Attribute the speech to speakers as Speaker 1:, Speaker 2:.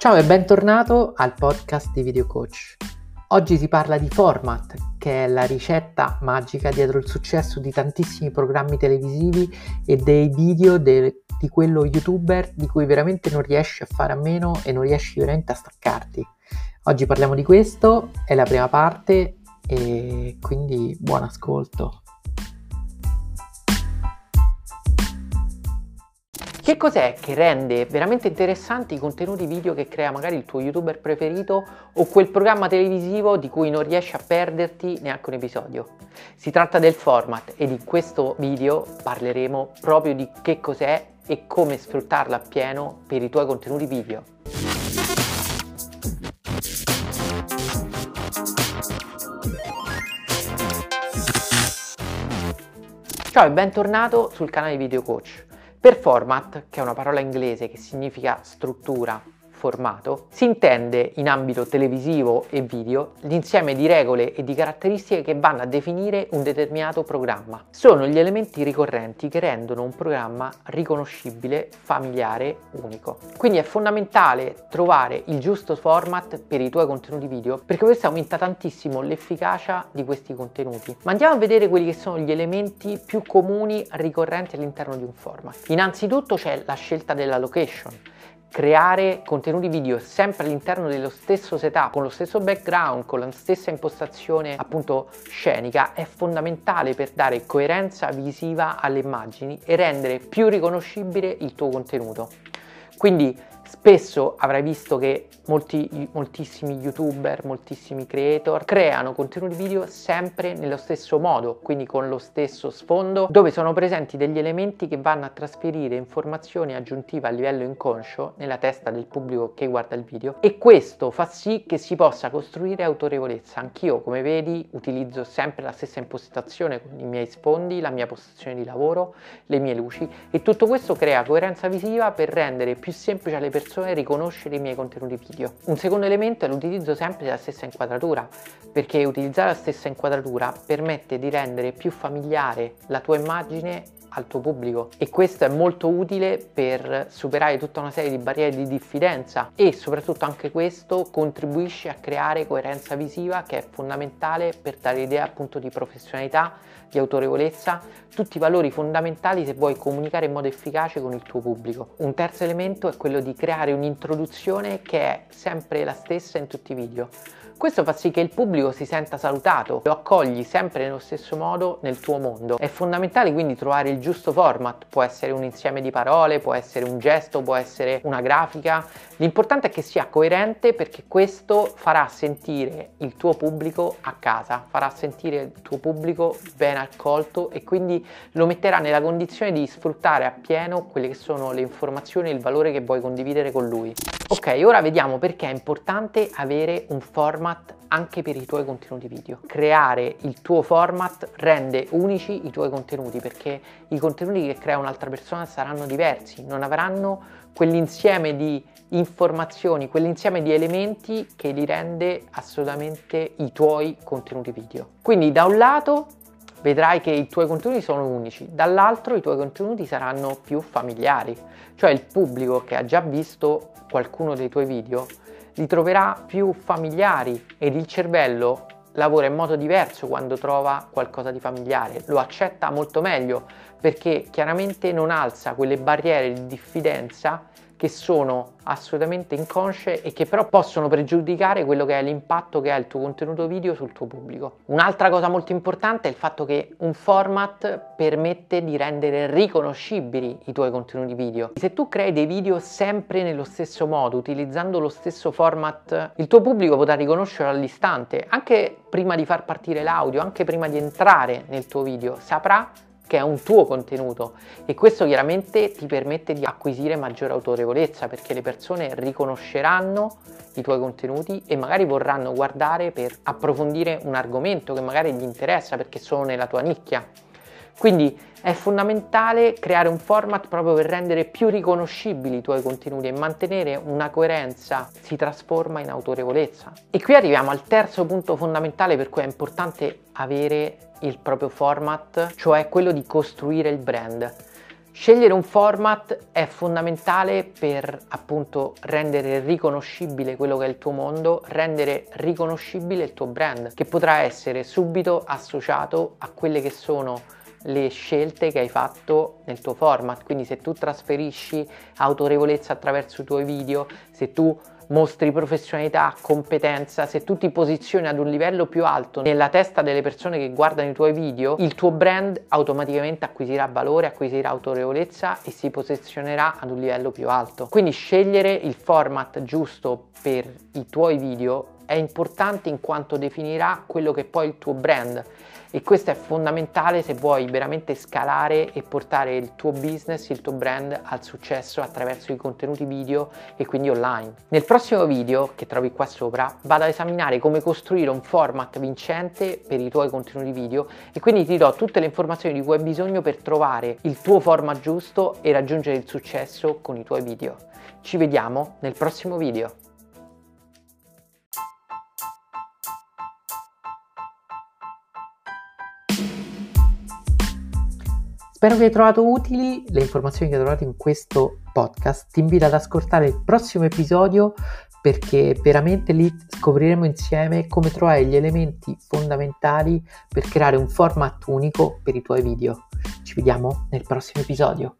Speaker 1: Ciao e bentornato al podcast di Video Coach. Oggi si parla di format, che è la ricetta magica dietro il successo di tantissimi programmi televisivi e dei video de- di quello youtuber di cui veramente non riesci a fare a meno e non riesci veramente a staccarti. Oggi parliamo di questo, è la prima parte e quindi buon ascolto. Cos'è che rende veramente interessanti i contenuti video che crea magari il tuo youtuber preferito o quel programma televisivo di cui non riesci a perderti neanche un episodio? Si tratta del format ed in questo video parleremo proprio di che cos'è e come sfruttarlo appieno per i tuoi contenuti video. Ciao e bentornato sul canale Video Coach. Per format, che è una parola inglese che significa struttura, formato, si intende in ambito televisivo e video l'insieme di regole e di caratteristiche che vanno a definire un determinato programma. Sono gli elementi ricorrenti che rendono un programma riconoscibile, familiare, unico. Quindi è fondamentale trovare il giusto format per i tuoi contenuti video perché questo aumenta tantissimo l'efficacia di questi contenuti. Ma andiamo a vedere quelli che sono gli elementi più comuni ricorrenti all'interno di un format. Innanzitutto c'è la scelta della location creare contenuti video sempre all'interno dello stesso setup, con lo stesso background, con la stessa impostazione appunto scenica è fondamentale per dare coerenza visiva alle immagini e rendere più riconoscibile il tuo contenuto. Quindi Spesso avrai visto che molti, moltissimi youtuber, moltissimi creator creano contenuti video sempre nello stesso modo, quindi con lo stesso sfondo, dove sono presenti degli elementi che vanno a trasferire informazioni aggiuntive a livello inconscio nella testa del pubblico che guarda il video e questo fa sì che si possa costruire autorevolezza. Anch'io, come vedi, utilizzo sempre la stessa impostazione con i miei sfondi, la mia postazione di lavoro, le mie luci e tutto questo crea coerenza visiva per rendere più semplice alle persone persone riconoscere i miei contenuti video. Un secondo elemento è l'utilizzo sempre della stessa inquadratura, perché utilizzare la stessa inquadratura permette di rendere più familiare la tua immagine al tuo pubblico e questo è molto utile per superare tutta una serie di barriere di diffidenza e soprattutto anche questo contribuisce a creare coerenza visiva che è fondamentale per dare idea appunto di professionalità, di autorevolezza, tutti i valori fondamentali se vuoi comunicare in modo efficace con il tuo pubblico. Un terzo elemento è quello di creare un'introduzione che è sempre la stessa in tutti i video. Questo fa sì che il pubblico si senta salutato, lo accogli sempre nello stesso modo nel tuo mondo. È fondamentale quindi trovare il giusto format, può essere un insieme di parole, può essere un gesto, può essere una grafica. L'importante è che sia coerente perché questo farà sentire il tuo pubblico a casa, farà sentire il tuo pubblico ben accolto e quindi lo metterà nella condizione di sfruttare appieno quelle che sono le informazioni e il valore che vuoi condividere con lui. Ok, ora vediamo perché è importante avere un format anche per i tuoi contenuti video. Creare il tuo format rende unici i tuoi contenuti perché i contenuti che crea un'altra persona saranno diversi, non avranno quell'insieme di informazioni, quell'insieme di elementi che li rende assolutamente i tuoi contenuti video. Quindi da un lato vedrai che i tuoi contenuti sono unici, dall'altro i tuoi contenuti saranno più familiari, cioè il pubblico che ha già visto qualcuno dei tuoi video li troverà più familiari ed il cervello lavora in modo diverso quando trova qualcosa di familiare, lo accetta molto meglio perché chiaramente non alza quelle barriere di diffidenza che sono assolutamente inconsce e che però possono pregiudicare quello che è l'impatto che ha il tuo contenuto video sul tuo pubblico. Un'altra cosa molto importante è il fatto che un format permette di rendere riconoscibili i tuoi contenuti video. Se tu crei dei video sempre nello stesso modo, utilizzando lo stesso format, il tuo pubblico potrà riconoscere all'istante, anche prima di far partire l'audio, anche prima di entrare nel tuo video, saprà che è un tuo contenuto e questo chiaramente ti permette di acquisire maggiore autorevolezza perché le persone riconosceranno i tuoi contenuti e magari vorranno guardare per approfondire un argomento che magari gli interessa perché sono nella tua nicchia. Quindi è fondamentale creare un format proprio per rendere più riconoscibili i tuoi contenuti e mantenere una coerenza si trasforma in autorevolezza. E qui arriviamo al terzo punto fondamentale per cui è importante avere il proprio format, cioè quello di costruire il brand. Scegliere un format è fondamentale per appunto rendere riconoscibile quello che è il tuo mondo, rendere riconoscibile il tuo brand, che potrà essere subito associato a quelle che sono le scelte che hai fatto nel tuo format. Quindi se tu trasferisci autorevolezza attraverso i tuoi video, se tu mostri professionalità, competenza, se tu ti posizioni ad un livello più alto nella testa delle persone che guardano i tuoi video, il tuo brand automaticamente acquisirà valore, acquisirà autorevolezza e si posizionerà ad un livello più alto. Quindi scegliere il format giusto per i tuoi video è importante in quanto definirà quello che è poi il tuo brand e questo è fondamentale se vuoi veramente scalare e portare il tuo business, il tuo brand al successo attraverso i contenuti video e quindi online. Nel prossimo video che trovi qua sopra vado ad esaminare come costruire un format vincente per i tuoi contenuti video e quindi ti do tutte le informazioni di cui hai bisogno per trovare il tuo format giusto e raggiungere il successo con i tuoi video. Ci vediamo nel prossimo video. Spero che hai trovato utili le informazioni che hai trovato in questo podcast. Ti invito ad ascoltare il prossimo episodio perché veramente lì scopriremo insieme come trovare gli elementi fondamentali per creare un format unico per i tuoi video. Ci vediamo nel prossimo episodio.